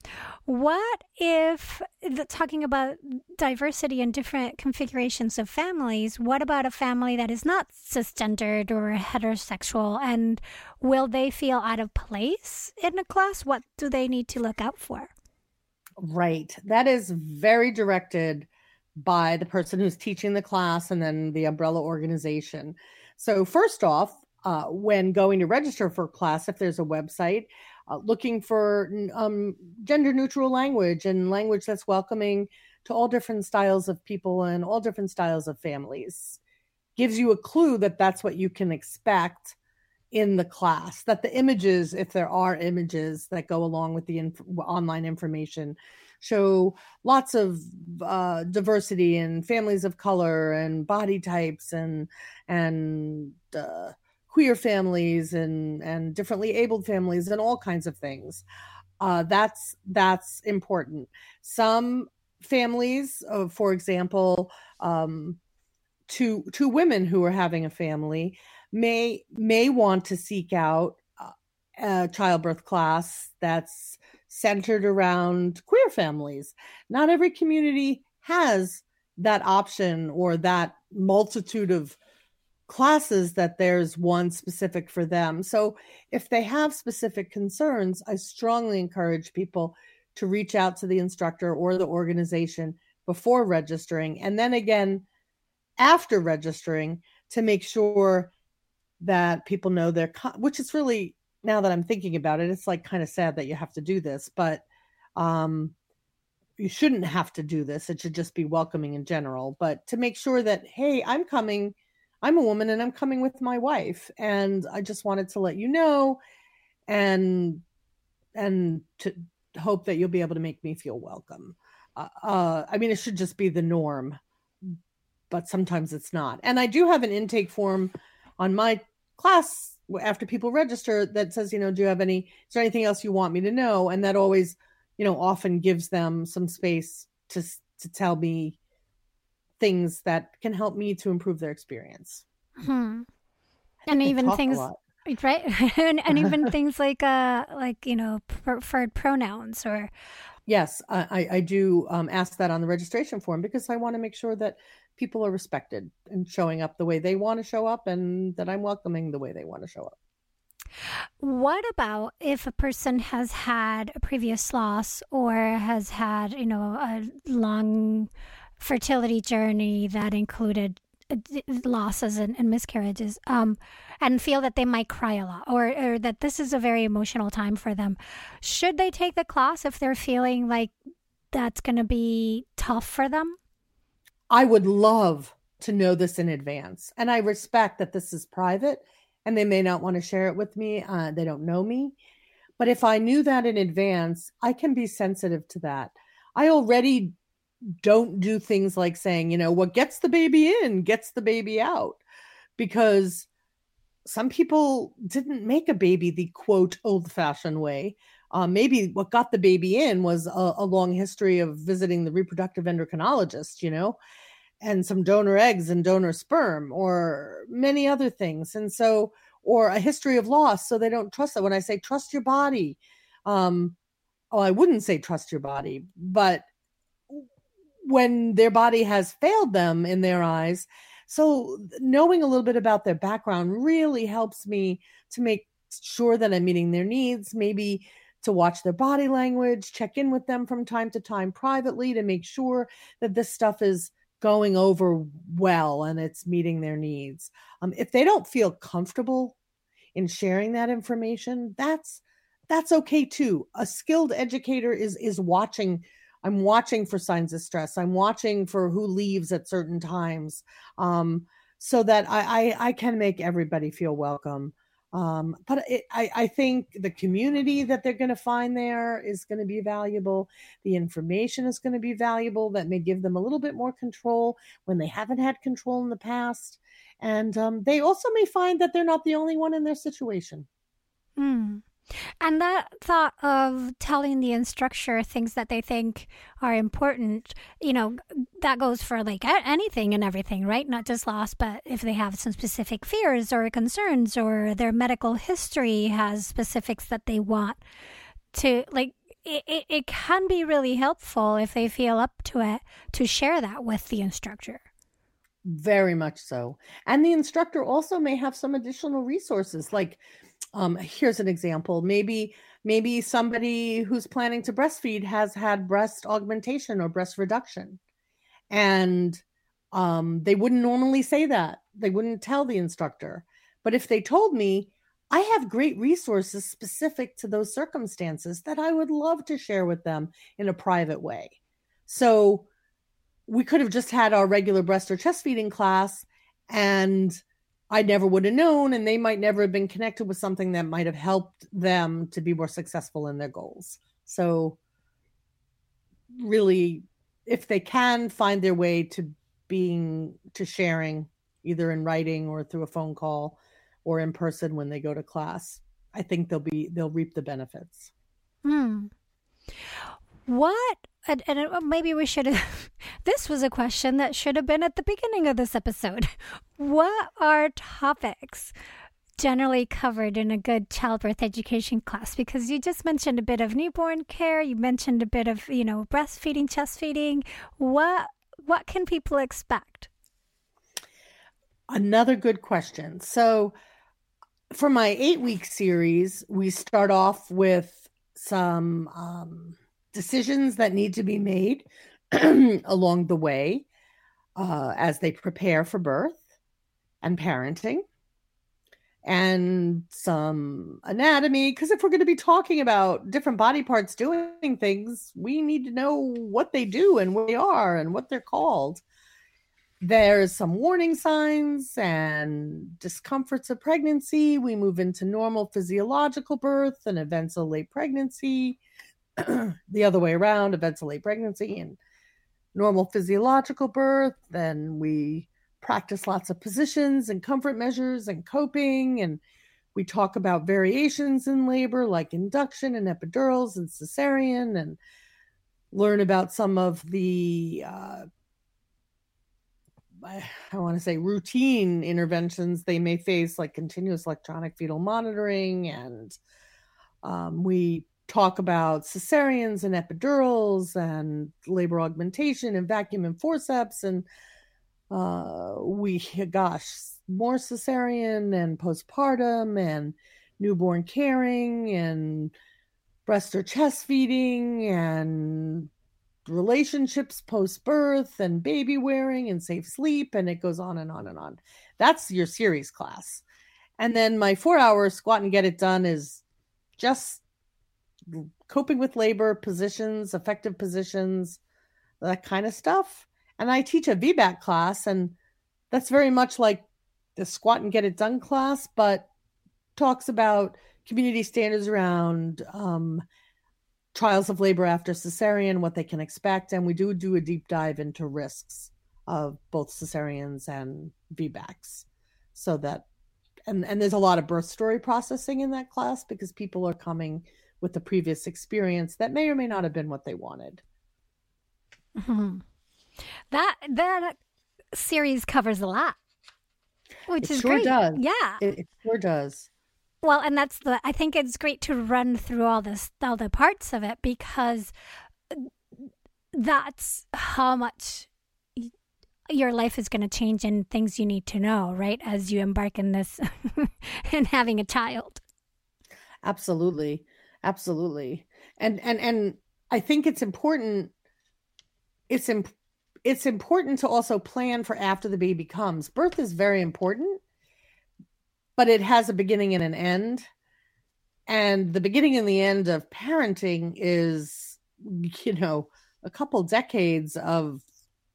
what if the, talking about diversity and different configurations of families? What about a family that is not cisgendered or heterosexual, and will they feel out of place in a class? What do they need to look out for? Right, that is very directed by the person who's teaching the class and then the umbrella organization. So, first off, uh, when going to register for class, if there's a website, uh, looking for um, gender neutral language and language that's welcoming to all different styles of people and all different styles of families. Gives you a clue that that's what you can expect in the class that the images if there are images that go along with the inf- online information show lots of uh, diversity and families of color and body types and and uh, queer families and and differently abled families and all kinds of things. Uh, that's that's important. Some families, uh, for example, um, two two women who are having a family may may want to seek out a childbirth class that's centered around queer families. Not every community has that option or that multitude of classes that there's one specific for them. So if they have specific concerns, I strongly encourage people to reach out to the instructor or the organization before registering. And then again, after registering to make sure that people know their, which is really now that I'm thinking about it, it's like kind of sad that you have to do this, but um, you shouldn't have to do this. It should just be welcoming in general. But to make sure that, hey, I'm coming, I'm a woman and I'm coming with my wife, and I just wanted to let you know, and and to hope that you'll be able to make me feel welcome. Uh, uh, I mean, it should just be the norm, but sometimes it's not. And I do have an intake form on my class after people register that says, you know, do you have any, is there anything else you want me to know? And that always, you know, often gives them some space to, to tell me things that can help me to improve their experience. Hmm. And even things, right? and, and even things like, uh, like, you know, preferred pronouns or, Yes, I, I do um, ask that on the registration form because I want to make sure that people are respected and showing up the way they want to show up and that I'm welcoming the way they want to show up. What about if a person has had a previous loss or has had, you know, a long fertility journey that included uh, losses and, and miscarriages um, and feel that they might cry a lot or, or that this is a very emotional time for them should they take the class if they're feeling like that's going to be tough for them I would love to know this in advance. And I respect that this is private and they may not want to share it with me. Uh, they don't know me. But if I knew that in advance, I can be sensitive to that. I already don't do things like saying, you know, what gets the baby in gets the baby out because some people didn't make a baby the quote old fashioned way. Uh, maybe what got the baby in was a, a long history of visiting the reproductive endocrinologist, you know, and some donor eggs and donor sperm or many other things. And so, or a history of loss. So they don't trust that. When I say trust your body, um, oh, I wouldn't say trust your body, but when their body has failed them in their eyes. So knowing a little bit about their background really helps me to make sure that I'm meeting their needs, maybe to watch their body language, check in with them from time to time privately to make sure that this stuff is going over well and it's meeting their needs. Um, if they don't feel comfortable in sharing that information, that's that's okay too. A skilled educator is is watching. I'm watching for signs of stress. I'm watching for who leaves at certain times, um, so that I, I I can make everybody feel welcome. Um, but it, I, I think the community that they're going to find there is going to be valuable. The information is going to be valuable that may give them a little bit more control when they haven't had control in the past. And um, they also may find that they're not the only one in their situation. Hmm. And that thought of telling the instructor things that they think are important, you know, that goes for like anything and everything, right? Not just loss, but if they have some specific fears or concerns or their medical history has specifics that they want to, like, it, it, it can be really helpful if they feel up to it to share that with the instructor. Very much so. And the instructor also may have some additional resources like um, here's an example. Maybe maybe somebody who's planning to breastfeed has had breast augmentation or breast reduction, and um, they wouldn't normally say that. They wouldn't tell the instructor. But if they told me, I have great resources specific to those circumstances that I would love to share with them in a private way. So we could have just had our regular breast or chest feeding class and I never would have known, and they might never have been connected with something that might have helped them to be more successful in their goals. So, really, if they can find their way to being to sharing, either in writing or through a phone call or in person when they go to class, I think they'll be they'll reap the benefits. Hmm. What and, and uh, maybe we should this was a question that should have been at the beginning of this episode. What are topics generally covered in a good childbirth education class? Because you just mentioned a bit of newborn care you mentioned a bit of you know breastfeeding chest feeding. What what can people expect? Another good question. So for my eight week series we start off with some um, decisions that need to be made along the way uh, as they prepare for birth and parenting and some anatomy. Because if we're going to be talking about different body parts doing things we need to know what they do and where they are and what they're called. There's some warning signs and discomforts of pregnancy. We move into normal physiological birth and events of late pregnancy the other way around, events of late pregnancy and normal physiological birth. Then we practice lots of positions and comfort measures and coping. And we talk about variations in labor like induction and epidurals and cesarean and learn about some of the uh, I want to say routine interventions they may face, like continuous electronic fetal monitoring, and um, we talk about cesareans and epidurals and labor augmentation and vacuum and forceps and uh, we gosh more cesarean and postpartum and newborn caring and breast or chest feeding and relationships post birth and baby wearing and safe sleep and it goes on and on and on. That's your series class. And then my four hour squat and get it done is just coping with labor positions, effective positions, that kind of stuff. And I teach a VBAC class, and that's very much like the squat and get it done class, but talks about community standards around um, trials of labor after cesarean, what they can expect, and we do do a deep dive into risks of both cesareans and VBACs, so that and and there's a lot of birth story processing in that class because people are coming with the previous experience that may or may not have been what they wanted. Mm-hmm. That that series covers a lot, which it is sure great. Does. Yeah, it, it sure does. Well, and that's the. I think it's great to run through all this, all the parts of it, because that's how much your life is going to change and things you need to know, right? As you embark in this and having a child. Absolutely absolutely. And and and i think it's important it's imp- it's important to also plan for after the baby comes. Birth is very important but it has a beginning and an end. And the beginning and the end of parenting is you know a couple decades of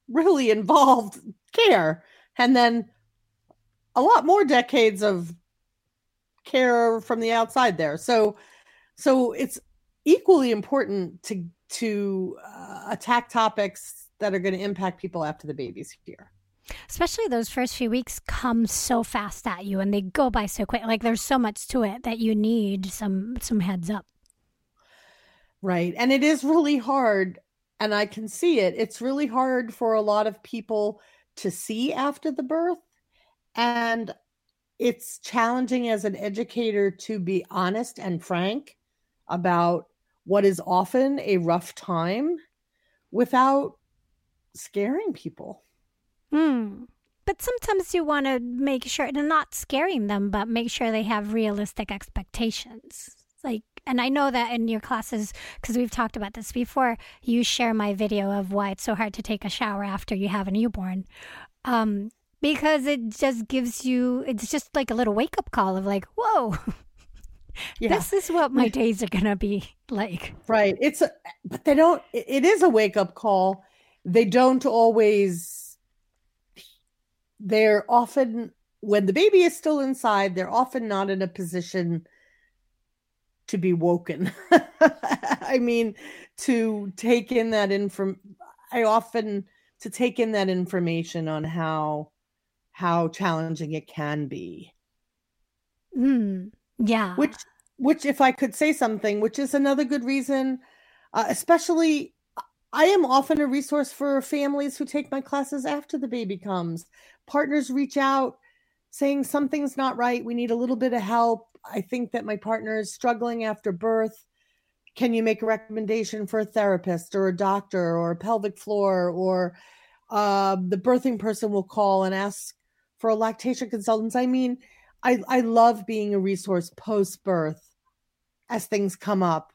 really involved care. And then a lot more decades of care from the outside there. So so it's equally important to to uh, attack topics that are going to impact people after the baby's here. Especially those first few weeks come so fast at you and they go by so quick. Like there's so much to it that you need some some heads up. Right. And it is really hard and I can see it. It's really hard for a lot of people to see after the birth and it's challenging as an educator to be honest and frank about what is often a rough time without scaring people. Hmm. But sometimes you want to make sure, and not scaring them, but make sure they have realistic expectations. Like, and I know that in your classes, because we've talked about this before, you share my video of why it's so hard to take a shower after you have a newborn. Um, because it just gives you, it's just like a little wake up call of like, whoa, yeah. this is what my days are going to be like. Right. It's, a, but they don't, it is a wake up call. They don't always, they're often, when the baby is still inside, they're often not in a position to be woken. I mean, to take in that inform I often to take in that information on how how challenging it can be. Mm, yeah. Which which if I could say something, which is another good reason, uh, especially I am often a resource for families who take my classes after the baby comes. Partners reach out saying something's not right, we need a little bit of help. I think that my partner is struggling after birth. Can you make a recommendation for a therapist or a doctor or a pelvic floor or uh, the birthing person will call and ask for a lactation consultant. I mean, I, I love being a resource post birth as things come up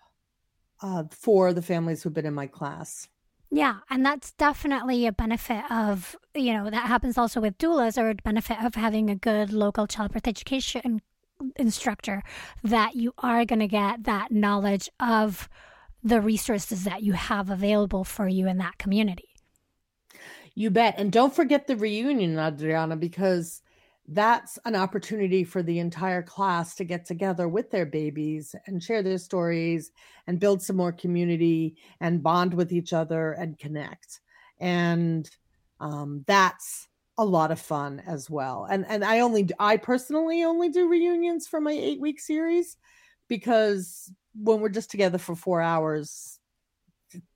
uh, for the families who've been in my class. Yeah, and that's definitely a benefit of, you know, that happens also with doulas or a benefit of having a good local childbirth education instructor that you are going to get that knowledge of the resources that you have available for you in that community. You bet. And don't forget the reunion, Adriana, because that's an opportunity for the entire class to get together with their babies and share their stories and build some more community and bond with each other and connect. And um, that's a lot of fun as well. And and I only I personally only do reunions for my eight week series because when we're just together for four hours,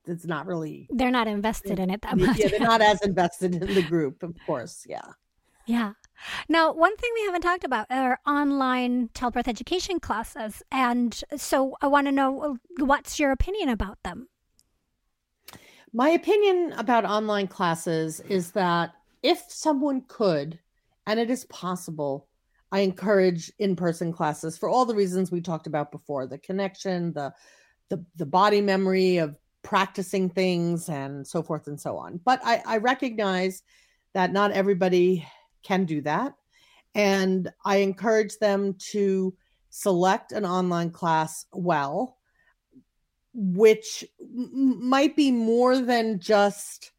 it's not really they're not invested in it that much. Yeah, they're not as invested in the group, of course. Yeah. Yeah. Now, one thing we haven't talked about are online childbirth education classes. And so I want to know what's your opinion about them? My opinion about online classes is that if someone could, and it is possible, I encourage in-person classes for all the reasons we talked about before, the connection, the the, the body memory of practicing things and so forth and so on. But I, I recognize that not everybody can do that. And I encourage them to select an online class well, which m- might be more than just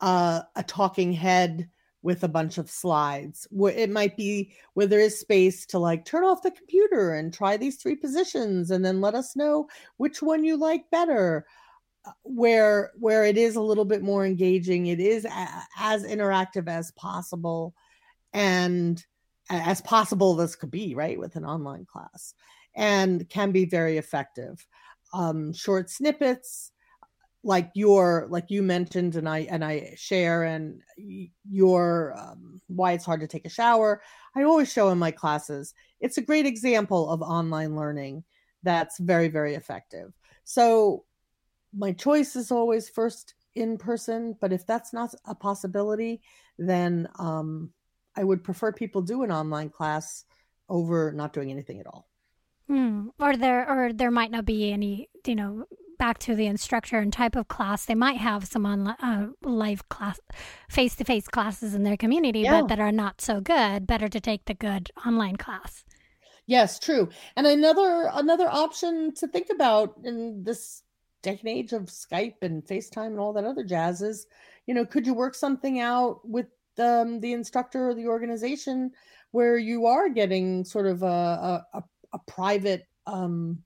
uh, a talking head with a bunch of slides. It might be where there is space to like turn off the computer and try these three positions and then let us know which one you like better where where it is a little bit more engaging it is a, as interactive as possible and as possible as could be right with an online class and can be very effective. Um, short snippets like your like you mentioned and i and i share and your um, why it's hard to take a shower. I always show in my classes it's a great example of online learning that's very very effective. So my choice is always first in person, but if that's not a possibility, then um, I would prefer people do an online class over not doing anything at all. Hmm. Or there, or there might not be any, you know, back to the instructor and type of class. They might have some on uh, live class, face to face classes in their community, yeah. but that are not so good. Better to take the good online class. Yes, true. And another another option to think about in this day and age of Skype and FaceTime and all that other jazz is, you know, could you work something out with um, the instructor or the organization where you are getting sort of a, a, a private um,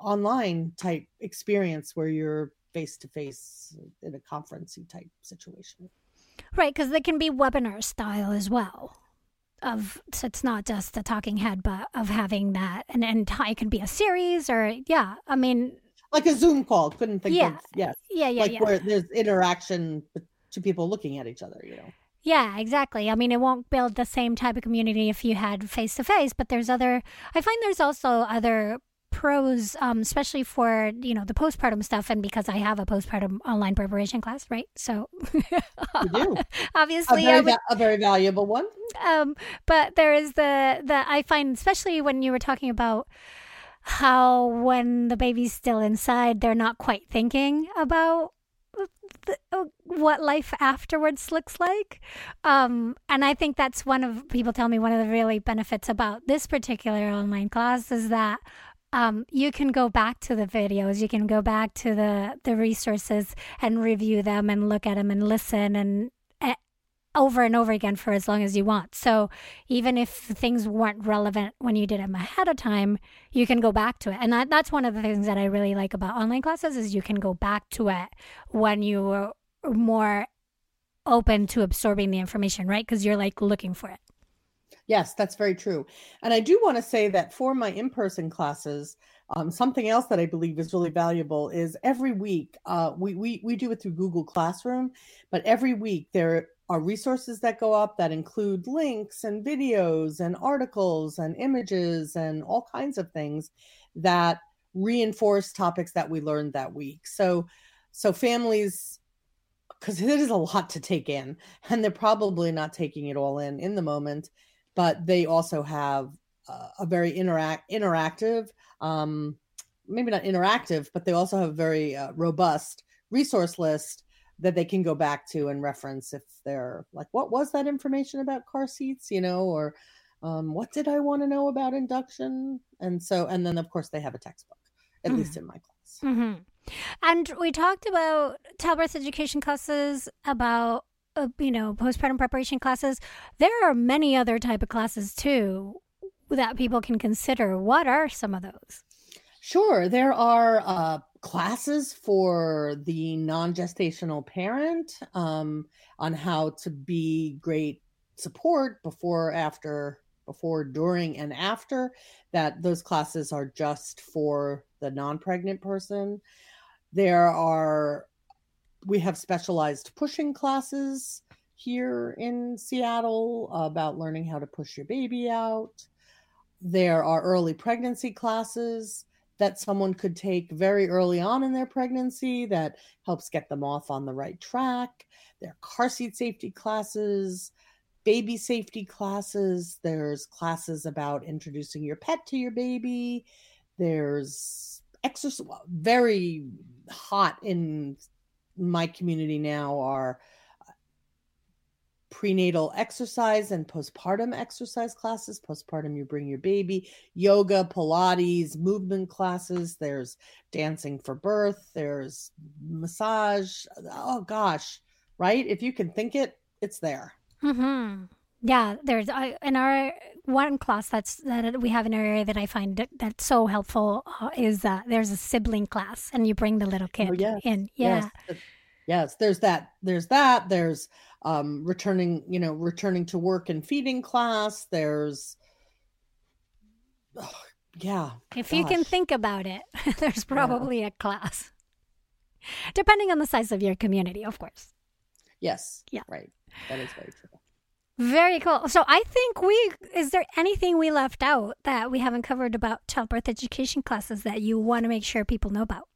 online type experience where you're face to face in a conferencey type situation. Right, because they can be webinar style as well. Of so it's not just a talking head, but of having that, and and it can be a series or yeah. I mean, like a Zoom call. Couldn't think yeah, of yes, yeah, yeah, like yeah. where there's interaction to people looking at each other. You know. Yeah, exactly. I mean, it won't build the same type of community if you had face to face, but there's other. I find there's also other pros, um, especially for you know the postpartum stuff, and because I have a postpartum online preparation class, right? So, obviously, a very, would, a very, valuable one. Um, but there is the the I find, especially when you were talking about how when the baby's still inside, they're not quite thinking about the, what life afterwards looks like. Um, and I think that's one of people tell me one of the really benefits about this particular online class is that um, you can go back to the videos, you can go back to the the resources and review them and look at them and listen and uh, over and over again for as long as you want. So even if things weren't relevant when you did them ahead of time, you can go back to it. And that, that's one of the things that I really like about online classes is you can go back to it when you more open to absorbing the information, right? Because you're like looking for it. Yes, that's very true. And I do want to say that for my in person classes, um, something else that I believe is really valuable is every week, uh, we, we, we do it through Google Classroom, but every week there are resources that go up that include links and videos and articles and images and all kinds of things that reinforce topics that we learned that week. So, so families because it is a lot to take in and they're probably not taking it all in in the moment but they also have uh, a very interact interactive um, maybe not interactive but they also have a very uh, robust resource list that they can go back to and reference if they're like what was that information about car seats you know or um, what did i want to know about induction and so and then of course they have a textbook at mm-hmm. least in my class mm-hmm. And we talked about childbirth education classes about uh, you know postpartum preparation classes. There are many other type of classes too that people can consider. What are some of those? Sure. There are uh, classes for the non-gestational parent um, on how to be great support before after before during and after that those classes are just for the non-pregnant person there are we have specialized pushing classes here in Seattle about learning how to push your baby out. There are early pregnancy classes that someone could take very early on in their pregnancy that helps get them off on the right track. There are car seat safety classes, baby safety classes. There's classes about introducing your pet to your baby. There's exercise, very hot in my community now are uh, prenatal exercise and postpartum exercise classes. Postpartum, you bring your baby, yoga, Pilates, movement classes. There's dancing for birth. There's massage. Oh gosh, right? If you can think it, it's there. Mm-hmm. Yeah, there's I, in our one class that's that we have in our area that I find that's so helpful uh, is uh, there's a sibling class and you bring the little kid oh, yes. in. Yeah. Yes. yes, there's that. There's that. There's um returning, you know, returning to work and feeding class. There's oh, yeah. If gosh. you can think about it, there's probably yeah. a class. Depending on the size of your community, of course. Yes. Yeah. Right. That is very true. Very cool. So I think we is there anything we left out that we haven't covered about childbirth education classes that you want to make sure people know about?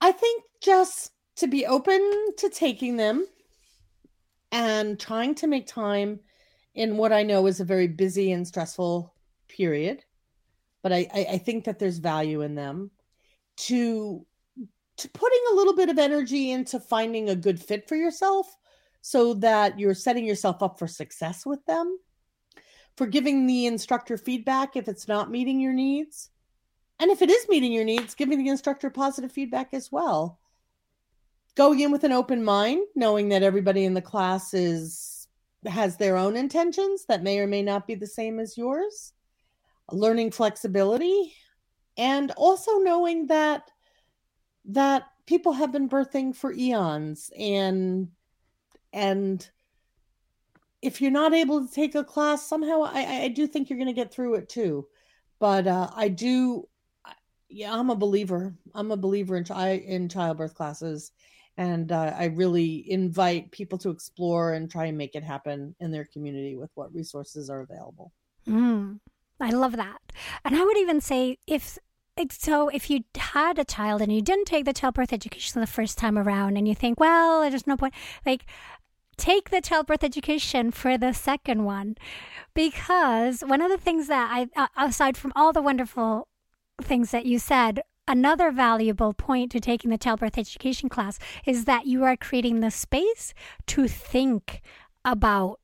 I think just to be open to taking them and trying to make time in what I know is a very busy and stressful period. But I, I, I think that there's value in them to to putting a little bit of energy into finding a good fit for yourself so that you're setting yourself up for success with them, for giving the instructor feedback if it's not meeting your needs. And if it is meeting your needs, giving the instructor positive feedback as well. Going in with an open mind, knowing that everybody in the class is has their own intentions that may or may not be the same as yours. Learning flexibility and also knowing that that people have been birthing for eons and and if you're not able to take a class somehow i i do think you're going to get through it too. But uh, i do yeah i'm a believer. I'm a believer in chi- in childbirth classes. And uh, i really invite people to explore and try and make it happen in their community with what resources are available. Mm, i love that. And i would even say if so if you had a child and you didn't take the childbirth education the first time around and you think well there's no point like take the childbirth education for the second one because one of the things that i uh, aside from all the wonderful things that you said another valuable point to taking the childbirth education class is that you are creating the space to think about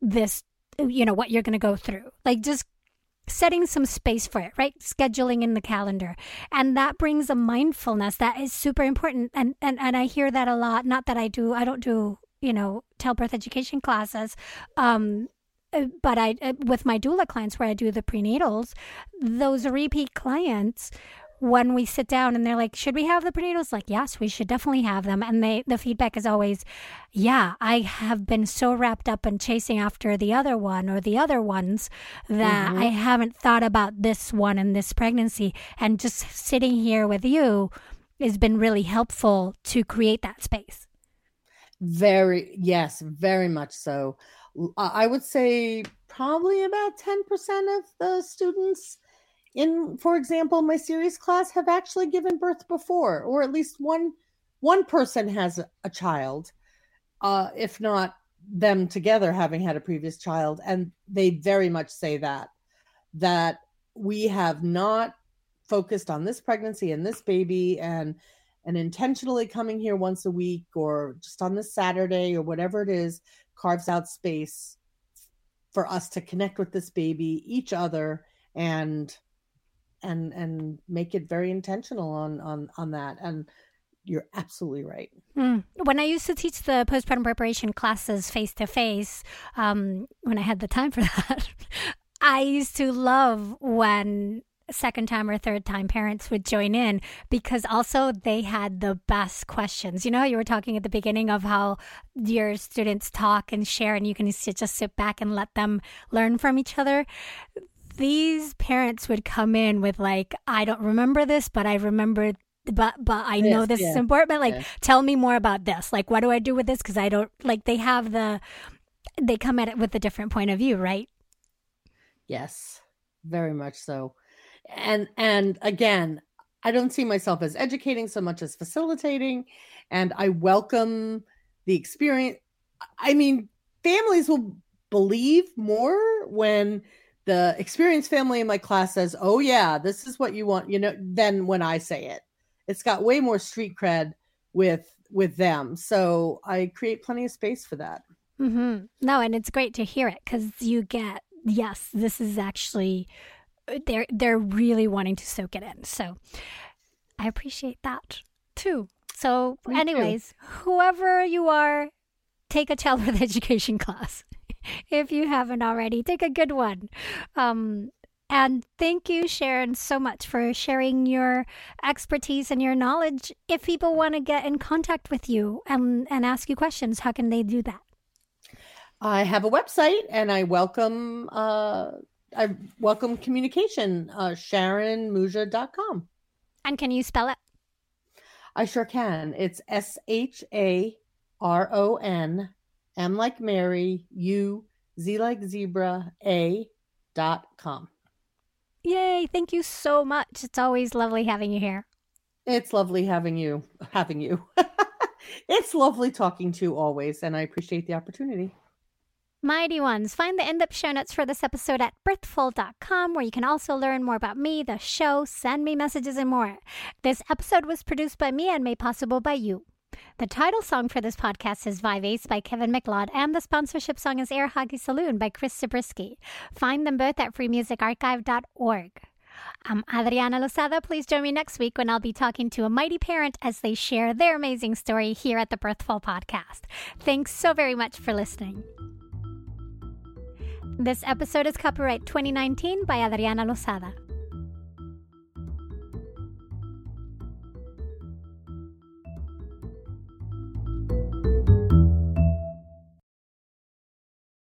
this you know what you're going to go through like just setting some space for it, right? Scheduling in the calendar. And that brings a mindfulness that is super important. And, and, and I hear that a lot. Not that I do, I don't do, you know, childbirth education classes. Um, uh, but I, uh, with my doula clients where I do the prenatals, those repeat clients when we sit down and they're like, should we have the prenatals? Like, yes, we should definitely have them. And they, the feedback is always, yeah, I have been so wrapped up in chasing after the other one or the other ones that mm-hmm. I haven't thought about this one and this pregnancy. And just sitting here with you has been really helpful to create that space. Very, yes, very much so. I would say probably about 10% of the students in for example my series class have actually given birth before or at least one one person has a child uh if not them together having had a previous child and they very much say that that we have not focused on this pregnancy and this baby and and intentionally coming here once a week or just on this Saturday or whatever it is carves out space for us to connect with this baby each other and and and make it very intentional on on on that and you're absolutely right. Mm. When I used to teach the postpartum preparation classes face to face, when I had the time for that, I used to love when second time or third time parents would join in because also they had the best questions. You know, you were talking at the beginning of how your students talk and share, and you can just sit back and let them learn from each other these parents would come in with like, I don't remember this, but I remember but but I know this yeah. is important. But like, yeah. tell me more about this. Like, what do I do with this? Because I don't like. They have the, they come at it with a different point of view, right? Yes, very much so. And and again, I don't see myself as educating so much as facilitating, and I welcome the experience. I mean, families will believe more when the experienced family in my class says, "Oh yeah, this is what you want," you know, than when I say it. It's got way more street cred with with them, so I create plenty of space for that. Mm-hmm. No, and it's great to hear it because you get yes, this is actually they're they're really wanting to soak it in. So I appreciate that too. So, Me anyways, too. whoever you are, take a childbirth education class if you haven't already. Take a good one. Um, and thank you, Sharon, so much for sharing your expertise and your knowledge. If people want to get in contact with you and, and ask you questions, how can they do that? I have a website and I welcome uh, I welcome communication, uh, sharonmuza.com. And can you spell it? I sure can. It's S H A R O N M like Mary, U, Z like zebra, A dot com. Yay. Thank you so much. It's always lovely having you here. It's lovely having you, having you. it's lovely talking to you always, and I appreciate the opportunity. Mighty ones, find the end up show notes for this episode at birthful.com, where you can also learn more about me, the show, send me messages, and more. This episode was produced by me and made possible by you. The title song for this podcast is Vibe Ace by Kevin MacLeod, and the sponsorship song is Air Hockey Saloon by Chris Zabriskie. Find them both at freemusicarchive.org. I'm Adriana Lozada. Please join me next week when I'll be talking to a mighty parent as they share their amazing story here at the Birthful Podcast. Thanks so very much for listening. This episode is copyright 2019 by Adriana Lozada.